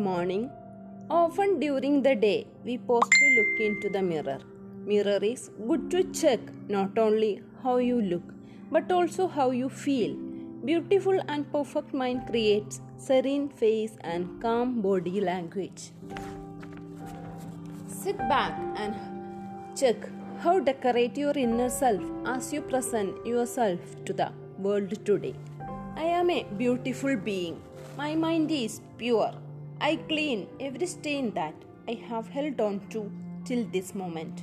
morning. Often during the day, we pause to look into the mirror. Mirror is good to check not only how you look, but also how you feel. Beautiful and perfect mind creates serene face and calm body language. Sit back and check how decorate your inner self as you present yourself to the world today. I am a beautiful being. My mind is pure. I clean every stain that I have held on to till this moment.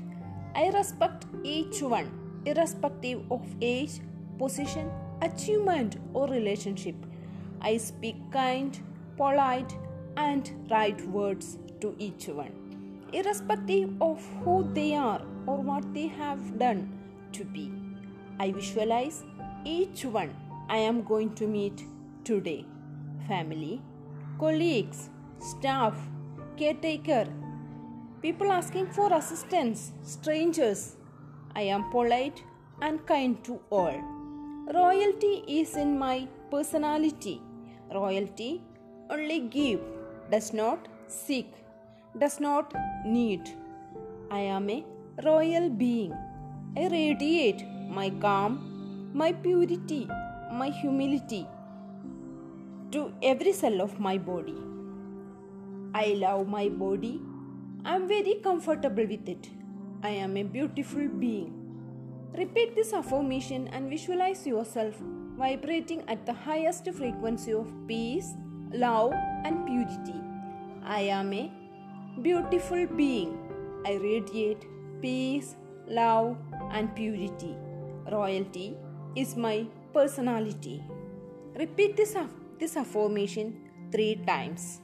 I respect each one, irrespective of age, position, achievement, or relationship. I speak kind, polite, and right words to each one, irrespective of who they are or what they have done to be. I visualize each one I am going to meet today family, colleagues, staff, caretaker, people asking for assistance, strangers. I am polite and kind to all. Royalty is in my personality. Royalty only give, does not seek, does not need. I am a royal being. I radiate my calm, my purity, my humility to every cell of my body. I love my body. I am very comfortable with it. I am a beautiful being. Repeat this affirmation and visualize yourself vibrating at the highest frequency of peace, love, and purity. I am a beautiful being. I radiate peace, love, and purity. Royalty is my personality. Repeat this, this affirmation three times.